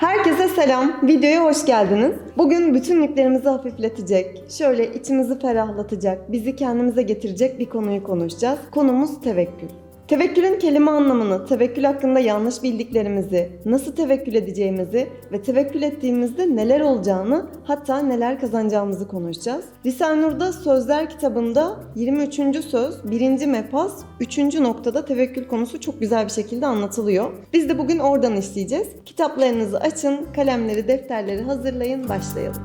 Herkese selam. Videoya hoş geldiniz. Bugün bütün yüklerimizi hafifletecek, şöyle içimizi ferahlatacak, bizi kendimize getirecek bir konuyu konuşacağız. Konumuz tevekkül. Tevekkülün kelime anlamını, tevekkül hakkında yanlış bildiklerimizi, nasıl tevekkül edeceğimizi ve tevekkül ettiğimizde neler olacağını, hatta neler kazanacağımızı konuşacağız. Risale-i Nur'da Sözler kitabında 23. söz, 1. mefaz, 3. noktada tevekkül konusu çok güzel bir şekilde anlatılıyor. Biz de bugün oradan işleyeceğiz. Kitaplarınızı açın, kalemleri, defterleri hazırlayın, başlayalım.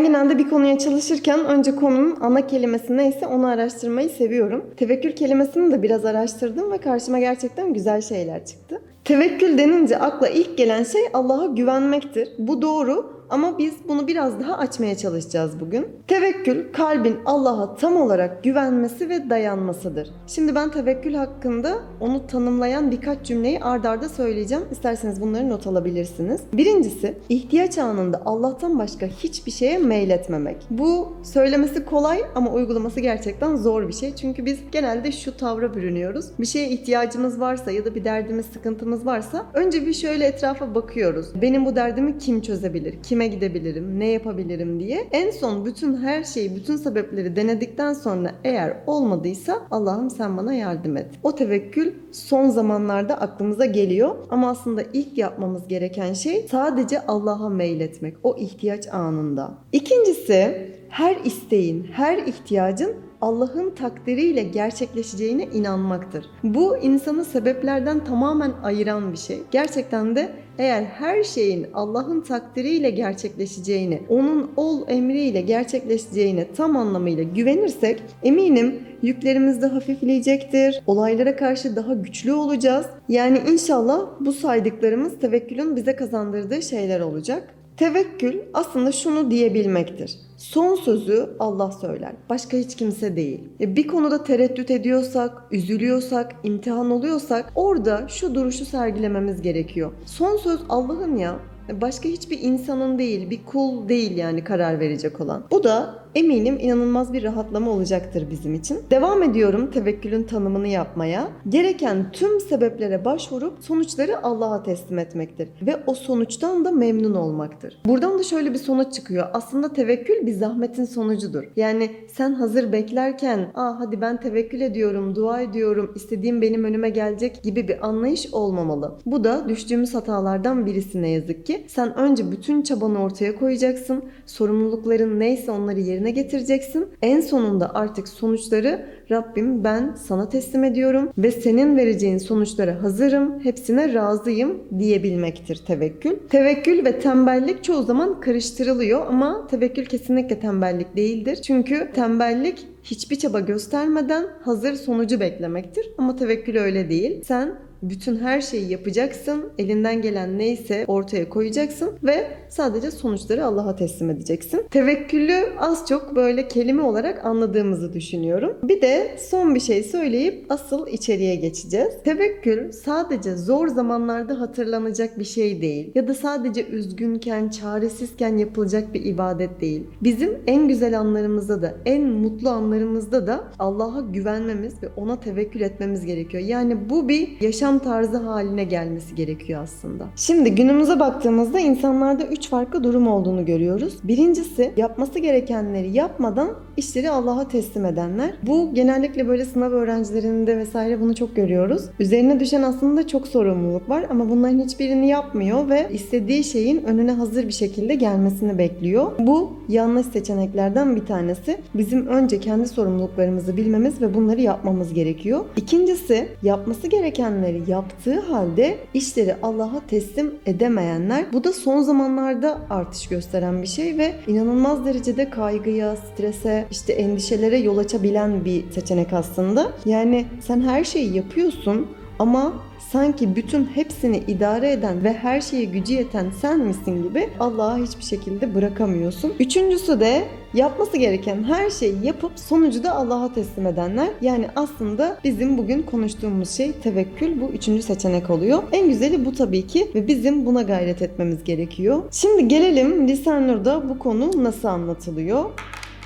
Ben genelde bir konuya çalışırken önce konunun ana kelimesi neyse onu araştırmayı seviyorum. Tevekkül kelimesini de biraz araştırdım ve karşıma gerçekten güzel şeyler çıktı. Tevekkül denince akla ilk gelen şey Allah'a güvenmektir. Bu doğru ama biz bunu biraz daha açmaya çalışacağız bugün. Tevekkül kalbin Allah'a tam olarak güvenmesi ve dayanmasıdır. Şimdi ben tevekkül hakkında onu tanımlayan birkaç cümleyi ard arda söyleyeceğim. İsterseniz bunları not alabilirsiniz. Birincisi ihtiyaç anında Allah'tan başka hiçbir şeye meyletmemek. Bu söylemesi kolay ama uygulaması gerçekten zor bir şey. Çünkü biz genelde şu tavra bürünüyoruz. Bir şeye ihtiyacımız varsa ya da bir derdimiz, sıkıntımız varsa önce bir şöyle etrafa bakıyoruz. Benim bu derdimi kim çözebilir? Kime gidebilirim? Ne yapabilirim diye. En son bütün her şeyi, bütün sebepleri denedikten sonra eğer olmadıysa Allah'ım sen bana yardım et. O tevekkül son zamanlarda aklımıza geliyor ama aslında ilk yapmamız gereken şey sadece Allah'a meyletmek o ihtiyaç anında. İkincisi her isteğin, her ihtiyacın Allah'ın takdiriyle gerçekleşeceğine inanmaktır. Bu insanı sebeplerden tamamen ayıran bir şey. Gerçekten de eğer her şeyin Allah'ın takdiriyle gerçekleşeceğini, onun ol emriyle gerçekleşeceğine tam anlamıyla güvenirsek eminim yüklerimiz de hafifleyecektir. Olaylara karşı daha güçlü olacağız. Yani inşallah bu saydıklarımız tevekkülün bize kazandırdığı şeyler olacak. Tevekkül aslında şunu diyebilmektir. Son sözü Allah söyler. Başka hiç kimse değil. E, Bir konuda tereddüt ediyorsak, üzülüyorsak, imtihan oluyorsak orada şu duruşu sergilememiz gerekiyor. Son söz Allah'ın ya. Başka hiçbir insanın değil, bir kul değil yani karar verecek olan. Bu da eminim inanılmaz bir rahatlama olacaktır bizim için. Devam ediyorum tevekkülün tanımını yapmaya. Gereken tüm sebeplere başvurup sonuçları Allah'a teslim etmektir. Ve o sonuçtan da memnun olmaktır. Buradan da şöyle bir sonuç çıkıyor. Aslında tevekkül bir zahmetin sonucudur. Yani sen hazır beklerken, aa hadi ben tevekkül ediyorum, dua ediyorum, istediğim benim önüme gelecek gibi bir anlayış olmamalı. Bu da düştüğümüz hatalardan birisi ne yazık ki. Sen önce bütün çabanı ortaya koyacaksın. Sorumlulukların neyse onları yerine getireceksin. En sonunda artık sonuçları Rabbim ben sana teslim ediyorum ve senin vereceğin sonuçlara hazırım, hepsine razıyım diyebilmektir tevekkül. Tevekkül ve tembellik çoğu zaman karıştırılıyor ama tevekkül kesinlikle tembellik değildir. Çünkü tembellik hiçbir çaba göstermeden hazır sonucu beklemektir. Ama tevekkül öyle değil. Sen bütün her şeyi yapacaksın. Elinden gelen neyse ortaya koyacaksın ve sadece sonuçları Allah'a teslim edeceksin. Tevekkülü az çok böyle kelime olarak anladığımızı düşünüyorum. Bir de son bir şey söyleyip asıl içeriye geçeceğiz. Tevekkül sadece zor zamanlarda hatırlanacak bir şey değil. Ya da sadece üzgünken, çaresizken yapılacak bir ibadet değil. Bizim en güzel anlarımızda da, en mutlu anlarımızda da Allah'a güvenmemiz ve ona tevekkül etmemiz gerekiyor. Yani bu bir yaşam tarzı haline gelmesi gerekiyor aslında. Şimdi günümüze baktığımızda insanlarda üç farklı durum olduğunu görüyoruz. Birincisi yapması gerekenleri yapmadan işleri Allah'a teslim edenler. Bu genellikle böyle sınav öğrencilerinde vesaire bunu çok görüyoruz. Üzerine düşen aslında çok sorumluluk var ama bunların hiçbirini yapmıyor ve istediği şeyin önüne hazır bir şekilde gelmesini bekliyor. Bu yanlış seçeneklerden bir tanesi. Bizim önce kendi sorumluluklarımızı bilmemiz ve bunları yapmamız gerekiyor. İkincisi yapması gerekenleri yaptığı halde işleri Allah'a teslim edemeyenler. Bu da son zamanlarda artış gösteren bir şey ve inanılmaz derecede kaygıya, strese, işte endişelere yol açabilen bir seçenek aslında. Yani sen her şeyi yapıyorsun ama sanki bütün hepsini idare eden ve her şeye gücü yeten sen misin gibi Allah'a hiçbir şekilde bırakamıyorsun. Üçüncüsü de yapması gereken her şeyi yapıp sonucu da Allah'a teslim edenler. Yani aslında bizim bugün konuştuğumuz şey tevekkül bu üçüncü seçenek oluyor. En güzeli bu tabii ki ve bizim buna gayret etmemiz gerekiyor. Şimdi gelelim Lisan Nur'da bu konu nasıl anlatılıyor?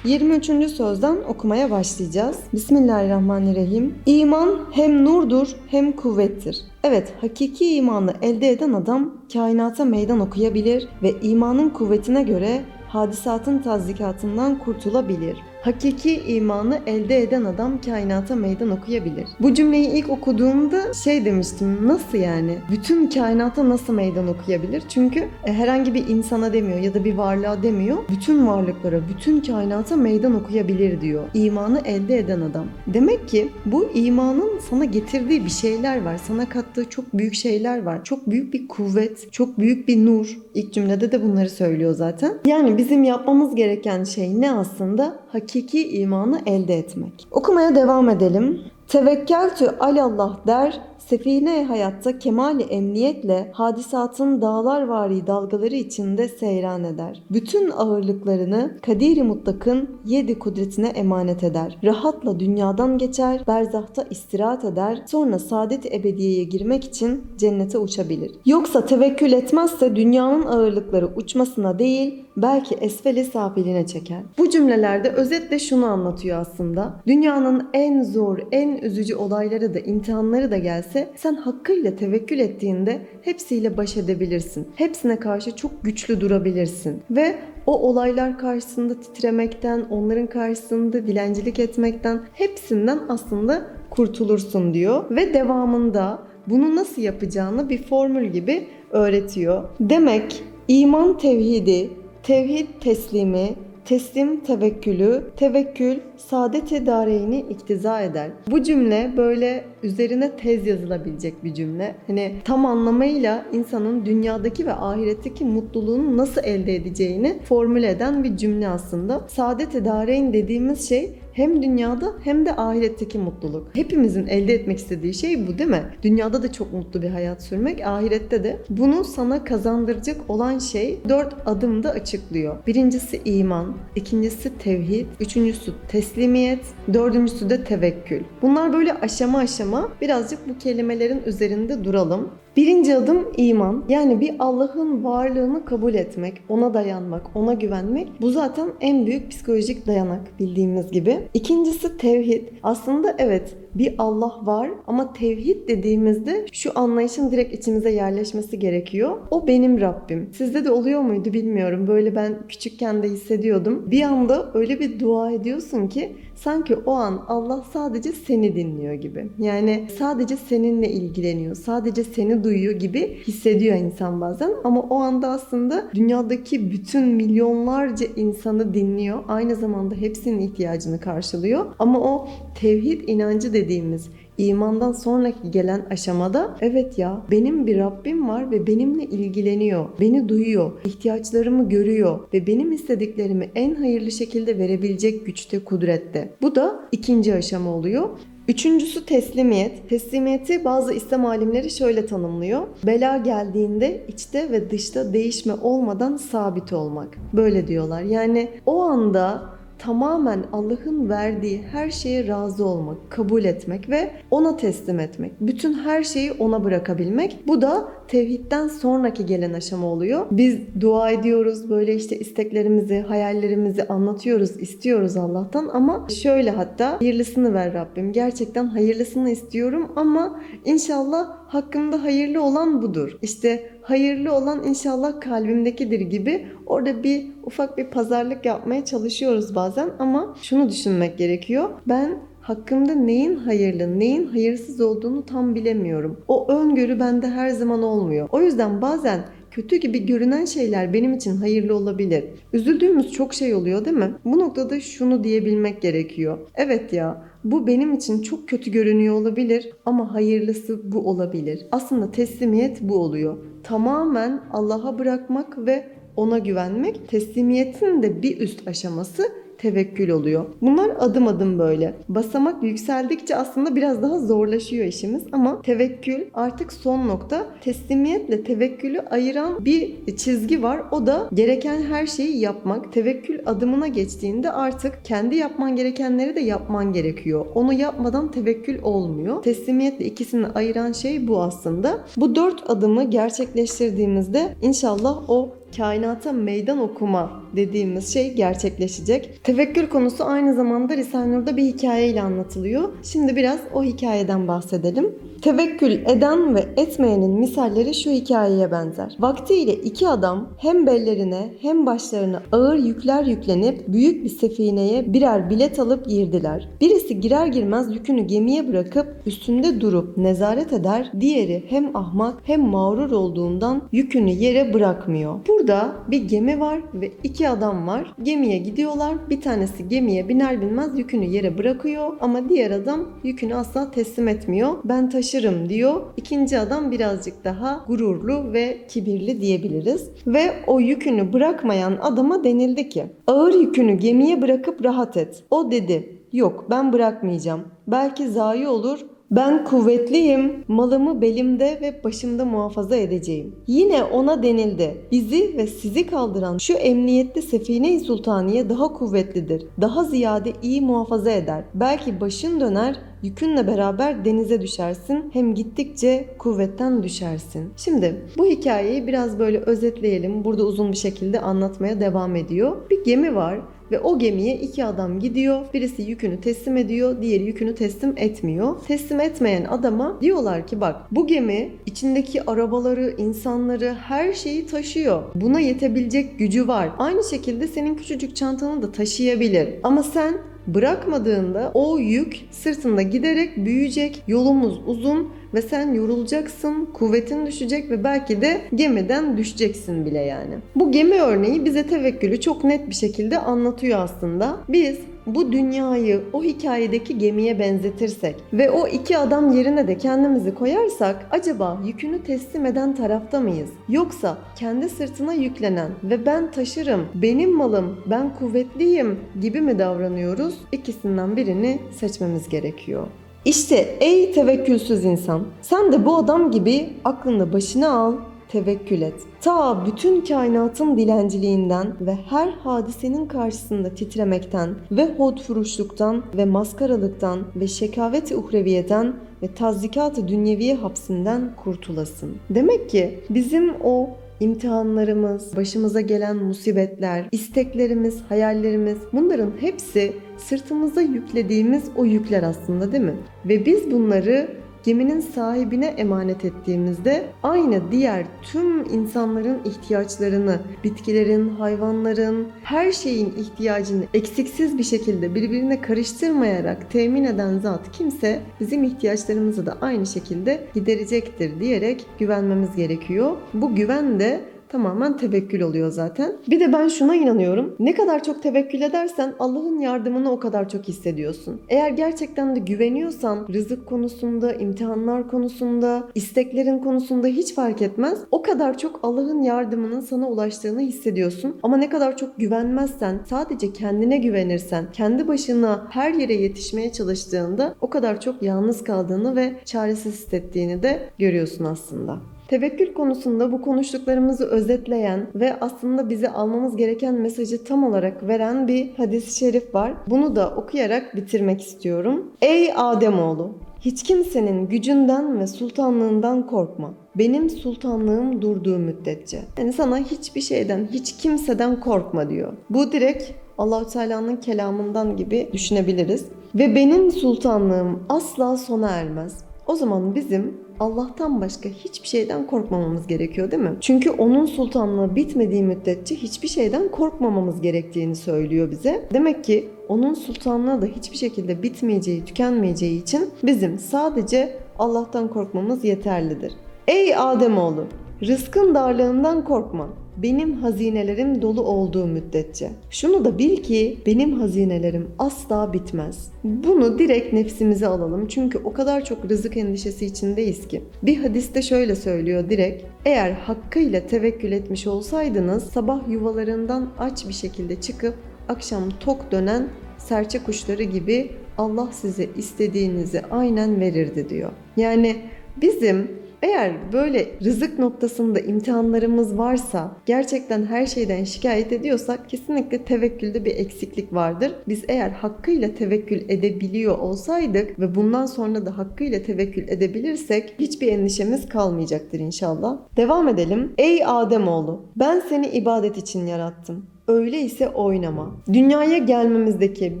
23. sözden okumaya başlayacağız. Bismillahirrahmanirrahim. İman hem nurdur hem kuvvettir. Evet, hakiki imanı elde eden adam kainata meydan okuyabilir ve imanın kuvvetine göre hadisatın tazikatından kurtulabilir. Hakiki imanı elde eden adam kainata meydan okuyabilir. Bu cümleyi ilk okuduğumda şey demiştim nasıl yani? Bütün kainata nasıl meydan okuyabilir? Çünkü e, herhangi bir insana demiyor ya da bir varlığa demiyor. Bütün varlıklara, bütün kainata meydan okuyabilir diyor. İmanı elde eden adam. Demek ki bu imanın sana getirdiği bir şeyler var. Sana kattığı çok büyük şeyler var. Çok büyük bir kuvvet, çok büyük bir nur. İlk cümlede de bunları söylüyor zaten. Yani bizim yapmamız gereken şey ne aslında? Hakiki imanı elde etmek. Okumaya devam edelim. Tevekkeltü alallah der, sefine hayatta kemali emniyetle hadisatın dağlar vari dalgaları içinde seyran eder. Bütün ağırlıklarını kadiri mutlakın yedi kudretine emanet eder. Rahatla dünyadan geçer, berzahta istirahat eder, sonra saadet ebediyeye girmek için cennete uçabilir. Yoksa tevekkül etmezse dünyanın ağırlıkları uçmasına değil, belki esfeli safiline çeker. Bu cümlelerde özetle şunu anlatıyor aslında. Dünyanın en zor, en üzücü olayları da, imtihanları da gelse sen hakkıyla tevekkül ettiğinde hepsiyle baş edebilirsin. Hepsine karşı çok güçlü durabilirsin. Ve o olaylar karşısında titremekten, onların karşısında dilencilik etmekten hepsinden aslında kurtulursun diyor. Ve devamında bunu nasıl yapacağını bir formül gibi öğretiyor. Demek iman tevhidi, tevhid teslimi, teslim tevekkülü, tevekkül saadet-i dareyni iktiza eder. Bu cümle böyle üzerine tez yazılabilecek bir cümle. Hani tam anlamıyla insanın dünyadaki ve ahiretteki mutluluğunu nasıl elde edeceğini formüle eden bir cümle aslında. Saadet-i dareyn dediğimiz şey hem dünyada hem de ahiretteki mutluluk. Hepimizin elde etmek istediği şey bu değil mi? Dünyada da çok mutlu bir hayat sürmek, ahirette de. Bunu sana kazandıracak olan şey dört adımda açıklıyor. Birincisi iman, ikincisi tevhid, üçüncüsü teslimiyet, dördüncüsü de tevekkül. Bunlar böyle aşama aşama birazcık bu kelimelerin üzerinde duralım. Birinci adım iman. Yani bir Allah'ın varlığını kabul etmek, ona dayanmak, ona güvenmek. Bu zaten en büyük psikolojik dayanak bildiğimiz gibi. İkincisi tevhid. Aslında evet bir Allah var ama tevhid dediğimizde şu anlayışın direkt içimize yerleşmesi gerekiyor. O benim Rabbim. Sizde de oluyor muydu bilmiyorum. Böyle ben küçükken de hissediyordum. Bir anda öyle bir dua ediyorsun ki sanki o an Allah sadece seni dinliyor gibi. Yani sadece seninle ilgileniyor. Sadece seni duyuyor gibi hissediyor insan bazen. Ama o anda aslında dünyadaki bütün milyonlarca insanı dinliyor. Aynı zamanda hepsinin ihtiyacını karşılıyor. Ama o tevhid inancı dediğimiz imandan sonraki gelen aşamada evet ya benim bir Rabbim var ve benimle ilgileniyor. Beni duyuyor. ihtiyaçlarımı görüyor ve benim istediklerimi en hayırlı şekilde verebilecek güçte, kudrette. Bu da ikinci aşama oluyor. Üçüncüsü teslimiyet. Teslimiyeti bazı İslam alimleri şöyle tanımlıyor. Bela geldiğinde içte ve dışta değişme olmadan sabit olmak. Böyle diyorlar. Yani o anda tamamen Allah'ın verdiği her şeye razı olmak, kabul etmek ve ona teslim etmek. Bütün her şeyi ona bırakabilmek. Bu da tevhidden sonraki gelen aşama oluyor. Biz dua ediyoruz, böyle işte isteklerimizi, hayallerimizi anlatıyoruz, istiyoruz Allah'tan ama şöyle hatta hayırlısını ver Rabbim. Gerçekten hayırlısını istiyorum ama inşallah hakkımda hayırlı olan budur. İşte hayırlı olan inşallah kalbimdekidir gibi orada bir ufak bir pazarlık yapmaya çalışıyoruz bazen ama şunu düşünmek gerekiyor. Ben hakkımda neyin hayırlı, neyin hayırsız olduğunu tam bilemiyorum. O öngörü bende her zaman olmuyor. O yüzden bazen kötü gibi görünen şeyler benim için hayırlı olabilir. Üzüldüğümüz çok şey oluyor değil mi? Bu noktada şunu diyebilmek gerekiyor. Evet ya bu benim için çok kötü görünüyor olabilir ama hayırlısı bu olabilir. Aslında teslimiyet bu oluyor. Tamamen Allah'a bırakmak ve ona güvenmek teslimiyetin de bir üst aşaması tevekkül oluyor. Bunlar adım adım böyle. Basamak yükseldikçe aslında biraz daha zorlaşıyor işimiz ama tevekkül artık son nokta. Teslimiyetle tevekkülü ayıran bir çizgi var. O da gereken her şeyi yapmak. Tevekkül adımına geçtiğinde artık kendi yapman gerekenleri de yapman gerekiyor. Onu yapmadan tevekkül olmuyor. Teslimiyetle ikisini ayıran şey bu aslında. Bu dört adımı gerçekleştirdiğimizde inşallah o kainata meydan okuma dediğimiz şey gerçekleşecek. Tevekkül konusu aynı zamanda Risale-i Nur'da bir hikayeyle anlatılıyor. Şimdi biraz o hikayeden bahsedelim. Tevekkül eden ve etmeyenin misalleri şu hikayeye benzer. Vaktiyle iki adam hem bellerine hem başlarına ağır yükler yüklenip büyük bir sefineye birer bilet alıp girdiler. Birisi girer girmez yükünü gemiye bırakıp üstünde durup nezaret eder, diğeri hem ahmak hem mağrur olduğundan yükünü yere bırakmıyor. Burada bir gemi var ve iki adam var. Gemiye gidiyorlar. Bir tanesi gemiye biner binmez yükünü yere bırakıyor ama diğer adam yükünü asla teslim etmiyor. Ben taşırım diyor. İkinci adam birazcık daha gururlu ve kibirli diyebiliriz. Ve o yükünü bırakmayan adama denildi ki ağır yükünü gemiye bırakıp rahat et. O dedi yok ben bırakmayacağım. Belki zayi olur ben kuvvetliyim, malımı belimde ve başımda muhafaza edeceğim. Yine ona denildi. Bizi ve sizi kaldıran şu emniyetli Sefine-i Sultaniye daha kuvvetlidir. Daha ziyade iyi muhafaza eder. Belki başın döner, yükünle beraber denize düşersin. Hem gittikçe kuvvetten düşersin. Şimdi bu hikayeyi biraz böyle özetleyelim. Burada uzun bir şekilde anlatmaya devam ediyor. Bir gemi var ve o gemiye iki adam gidiyor. Birisi yükünü teslim ediyor, diğeri yükünü teslim etmiyor. Teslim etmeyen adama diyorlar ki bak bu gemi içindeki arabaları, insanları, her şeyi taşıyor. Buna yetebilecek gücü var. Aynı şekilde senin küçücük çantanı da taşıyabilir. Ama sen bırakmadığında o yük sırtında giderek büyüyecek. Yolumuz uzun ve sen yorulacaksın, kuvvetin düşecek ve belki de gemiden düşeceksin bile yani. Bu gemi örneği bize tevekkülü çok net bir şekilde anlatıyor aslında. Biz bu dünyayı o hikayedeki gemiye benzetirsek ve o iki adam yerine de kendimizi koyarsak acaba yükünü teslim eden tarafta mıyız? Yoksa kendi sırtına yüklenen ve ben taşırım, benim malım, ben kuvvetliyim gibi mi davranıyoruz? İkisinden birini seçmemiz gerekiyor. İşte ey tevekkülsüz insan, sen de bu adam gibi aklını başına al, tevekkül et. Ta bütün kainatın dilenciliğinden ve her hadisenin karşısında titremekten ve hodfuruşluktan ve maskaralıktan ve şekavet-i uhreviyeden ve tazdikat-ı dünyeviye hapsinden kurtulasın. Demek ki bizim o imtihanlarımız, başımıza gelen musibetler, isteklerimiz, hayallerimiz bunların hepsi sırtımıza yüklediğimiz o yükler aslında değil mi? Ve biz bunları geminin sahibine emanet ettiğimizde aynı diğer tüm insanların ihtiyaçlarını, bitkilerin, hayvanların, her şeyin ihtiyacını eksiksiz bir şekilde birbirine karıştırmayarak temin eden zat kimse bizim ihtiyaçlarımızı da aynı şekilde giderecektir diyerek güvenmemiz gerekiyor. Bu güven de tamamen tevekkül oluyor zaten. Bir de ben şuna inanıyorum. Ne kadar çok tevekkül edersen Allah'ın yardımını o kadar çok hissediyorsun. Eğer gerçekten de güveniyorsan rızık konusunda, imtihanlar konusunda, isteklerin konusunda hiç fark etmez. O kadar çok Allah'ın yardımının sana ulaştığını hissediyorsun. Ama ne kadar çok güvenmezsen, sadece kendine güvenirsen, kendi başına her yere yetişmeye çalıştığında o kadar çok yalnız kaldığını ve çaresiz hissettiğini de görüyorsun aslında. Tevekkül konusunda bu konuştuklarımızı özetleyen ve aslında bize almamız gereken mesajı tam olarak veren bir hadis-i şerif var. Bunu da okuyarak bitirmek istiyorum. Ey Ademoğlu! Hiç kimsenin gücünden ve sultanlığından korkma. Benim sultanlığım durduğu müddetçe. Yani sana hiçbir şeyden, hiç kimseden korkma diyor. Bu direkt Allahu Teala'nın kelamından gibi düşünebiliriz. Ve benim sultanlığım asla sona ermez. O zaman bizim Allah'tan başka hiçbir şeyden korkmamamız gerekiyor değil mi? Çünkü onun sultanlığı bitmediği müddetçe hiçbir şeyden korkmamamız gerektiğini söylüyor bize. Demek ki onun sultanlığı da hiçbir şekilde bitmeyeceği, tükenmeyeceği için bizim sadece Allah'tan korkmamız yeterlidir. Ey Ademoğlu! Rızkın darlığından korkma. Benim hazinelerim dolu olduğu müddetçe. Şunu da bil ki benim hazinelerim asla bitmez. Bunu direkt nefsimize alalım. Çünkü o kadar çok rızık endişesi içindeyiz ki. Bir hadiste şöyle söylüyor direkt. Eğer hakkıyla tevekkül etmiş olsaydınız sabah yuvalarından aç bir şekilde çıkıp akşam tok dönen serçe kuşları gibi Allah size istediğinizi aynen verirdi diyor. Yani bizim Eğer böyle rızık noktasında imtihanlarımız varsa, gerçekten her şeyden şikayet ediyorsak kesinlikle tevekkülde bir eksiklik vardır. Biz eğer hakkıyla tevekkül edebiliyor olsaydık ve bundan sonra da hakkıyla tevekkül edebilirsek hiçbir endişemiz kalmayacaktır inşallah. Devam edelim. Ey Ademoğlu, ben seni ibadet için yarattım. Öyleyse oynama. Dünyaya gelmemizdeki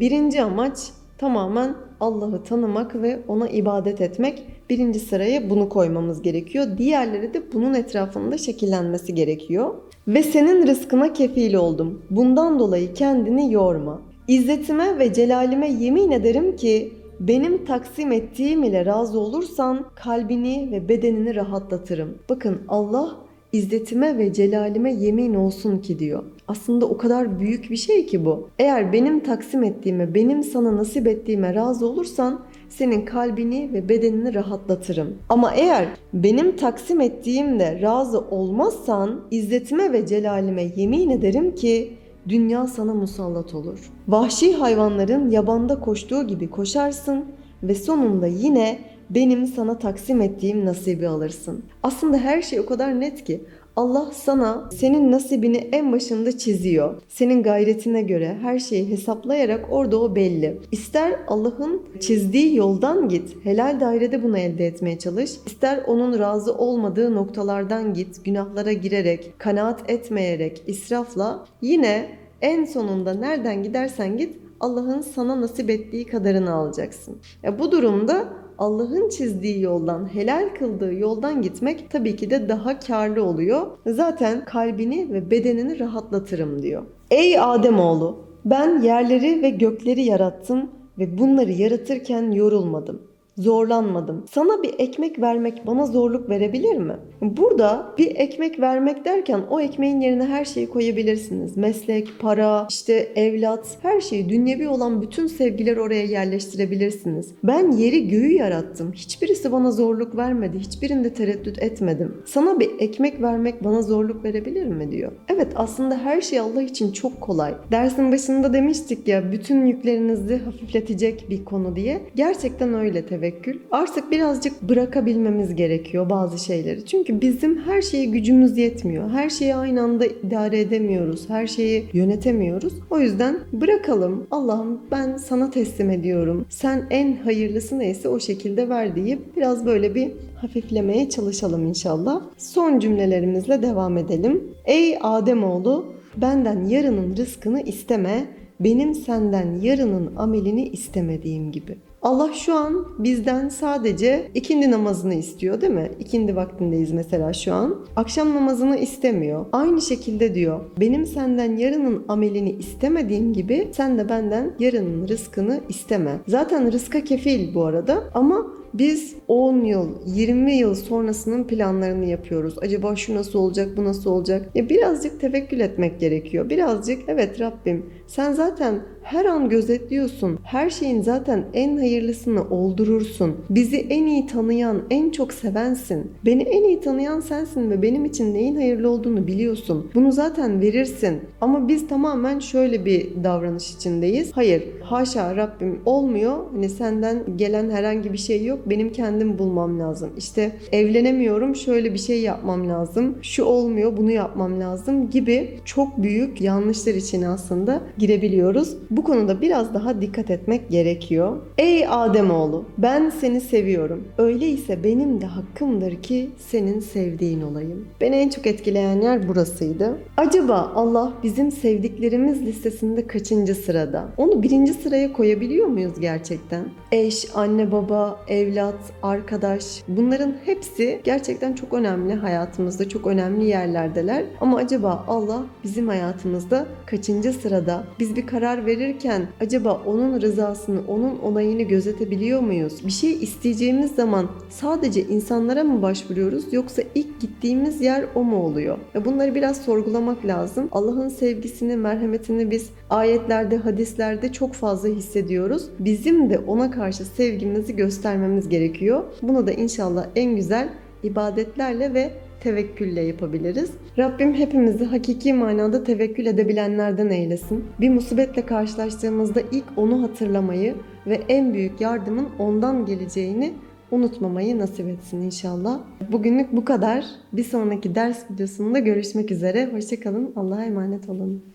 birinci amaç tamamen Allah'ı tanımak ve ona ibadet etmek. Birinci sıraya bunu koymamız gerekiyor. Diğerleri de bunun etrafında şekillenmesi gerekiyor. Ve senin rızkına kefil oldum. Bundan dolayı kendini yorma. İzzetime ve celalime yemin ederim ki benim taksim ettiğim ile razı olursan kalbini ve bedenini rahatlatırım. Bakın Allah İzzetime ve celalime yemin olsun ki diyor. Aslında o kadar büyük bir şey ki bu. Eğer benim taksim ettiğime, benim sana nasip ettiğime razı olursan senin kalbini ve bedenini rahatlatırım. Ama eğer benim taksim ettiğimde razı olmazsan izzetime ve celalime yemin ederim ki dünya sana musallat olur. Vahşi hayvanların yabanda koştuğu gibi koşarsın ve sonunda yine benim sana taksim ettiğim nasibi alırsın. Aslında her şey o kadar net ki Allah sana senin nasibini en başında çiziyor. Senin gayretine göre her şeyi hesaplayarak orada o belli. İster Allah'ın çizdiği yoldan git, helal dairede bunu elde etmeye çalış. İster onun razı olmadığı noktalardan git, günahlara girerek, kanaat etmeyerek, israfla yine en sonunda nereden gidersen git Allah'ın sana nasip ettiği kadarını alacaksın. Ya bu durumda Allah'ın çizdiği yoldan, helal kıldığı yoldan gitmek tabii ki de daha karlı oluyor. Zaten kalbini ve bedenini rahatlatırım diyor. Ey Ademoğlu, ben yerleri ve gökleri yarattım ve bunları yaratırken yorulmadım zorlanmadım. Sana bir ekmek vermek bana zorluk verebilir mi? Burada bir ekmek vermek derken o ekmeğin yerine her şeyi koyabilirsiniz. Meslek, para, işte evlat, her şeyi dünyevi olan bütün sevgiler oraya yerleştirebilirsiniz. Ben yeri göğü yarattım. Hiçbirisi bana zorluk vermedi. Hiçbirinde tereddüt etmedim. Sana bir ekmek vermek bana zorluk verebilir mi diyor. Evet aslında her şey Allah için çok kolay. Dersin başında demiştik ya bütün yüklerinizi hafifletecek bir konu diye. Gerçekten öyle tevekkül tevekkül. Artık birazcık bırakabilmemiz gerekiyor bazı şeyleri. Çünkü bizim her şeye gücümüz yetmiyor. Her şeyi aynı anda idare edemiyoruz. Her şeyi yönetemiyoruz. O yüzden bırakalım. Allah'ım ben sana teslim ediyorum. Sen en hayırlısı neyse o şekilde ver deyip biraz böyle bir hafiflemeye çalışalım inşallah. Son cümlelerimizle devam edelim. Ey Ademoğlu benden yarının rızkını isteme, benim senden yarının amelini istemediğim gibi. Allah şu an bizden sadece ikindi namazını istiyor değil mi? İkindi vaktindeyiz mesela şu an. Akşam namazını istemiyor. Aynı şekilde diyor. Benim senden yarının amelini istemediğim gibi sen de benden yarının rızkını isteme. Zaten rızka kefil bu arada ama biz 10 yıl, 20 yıl sonrasının planlarını yapıyoruz. Acaba şu nasıl olacak, bu nasıl olacak? Ya birazcık tevekkül etmek gerekiyor. Birazcık evet Rabbim sen zaten her an gözetliyorsun. Her şeyin zaten en hayırlısını oldurursun. Bizi en iyi tanıyan, en çok sevensin. Beni en iyi tanıyan sensin ve benim için neyin hayırlı olduğunu biliyorsun. Bunu zaten verirsin. Ama biz tamamen şöyle bir davranış içindeyiz. Hayır, haşa Rabbim olmuyor. Hani senden gelen herhangi bir şey yok. Benim kendim bulmam lazım. İşte evlenemiyorum, şöyle bir şey yapmam lazım. Şu olmuyor, bunu yapmam lazım gibi çok büyük yanlışlar için aslında girebiliyoruz. Bu konuda biraz daha dikkat etmek gerekiyor. Ey Ademoğlu ben seni seviyorum. Öyleyse benim de hakkımdır ki senin sevdiğin olayım. Beni en çok etkileyen yer burasıydı. Acaba Allah bizim sevdiklerimiz listesinde kaçıncı sırada? Onu birinci sıraya koyabiliyor muyuz gerçekten? Eş, anne baba, evlat, arkadaş bunların hepsi gerçekten çok önemli hayatımızda çok önemli yerlerdeler. Ama acaba Allah bizim hayatımızda kaçıncı sırada? Biz bir karar verir verirken acaba onun rızasını, onun onayını gözetebiliyor muyuz? Bir şey isteyeceğimiz zaman sadece insanlara mı başvuruyoruz yoksa ilk gittiğimiz yer o mu oluyor? Bunları biraz sorgulamak lazım. Allah'ın sevgisini, merhametini biz ayetlerde, hadislerde çok fazla hissediyoruz. Bizim de ona karşı sevgimizi göstermemiz gerekiyor. Bunu da inşallah en güzel ibadetlerle ve tevekkülle yapabiliriz. Rabbim hepimizi hakiki manada tevekkül edebilenlerden eylesin. Bir musibetle karşılaştığımızda ilk onu hatırlamayı ve en büyük yardımın ondan geleceğini unutmamayı nasip etsin inşallah. Bugünlük bu kadar. Bir sonraki ders videosunda görüşmek üzere. Hoşçakalın. Allah'a emanet olun.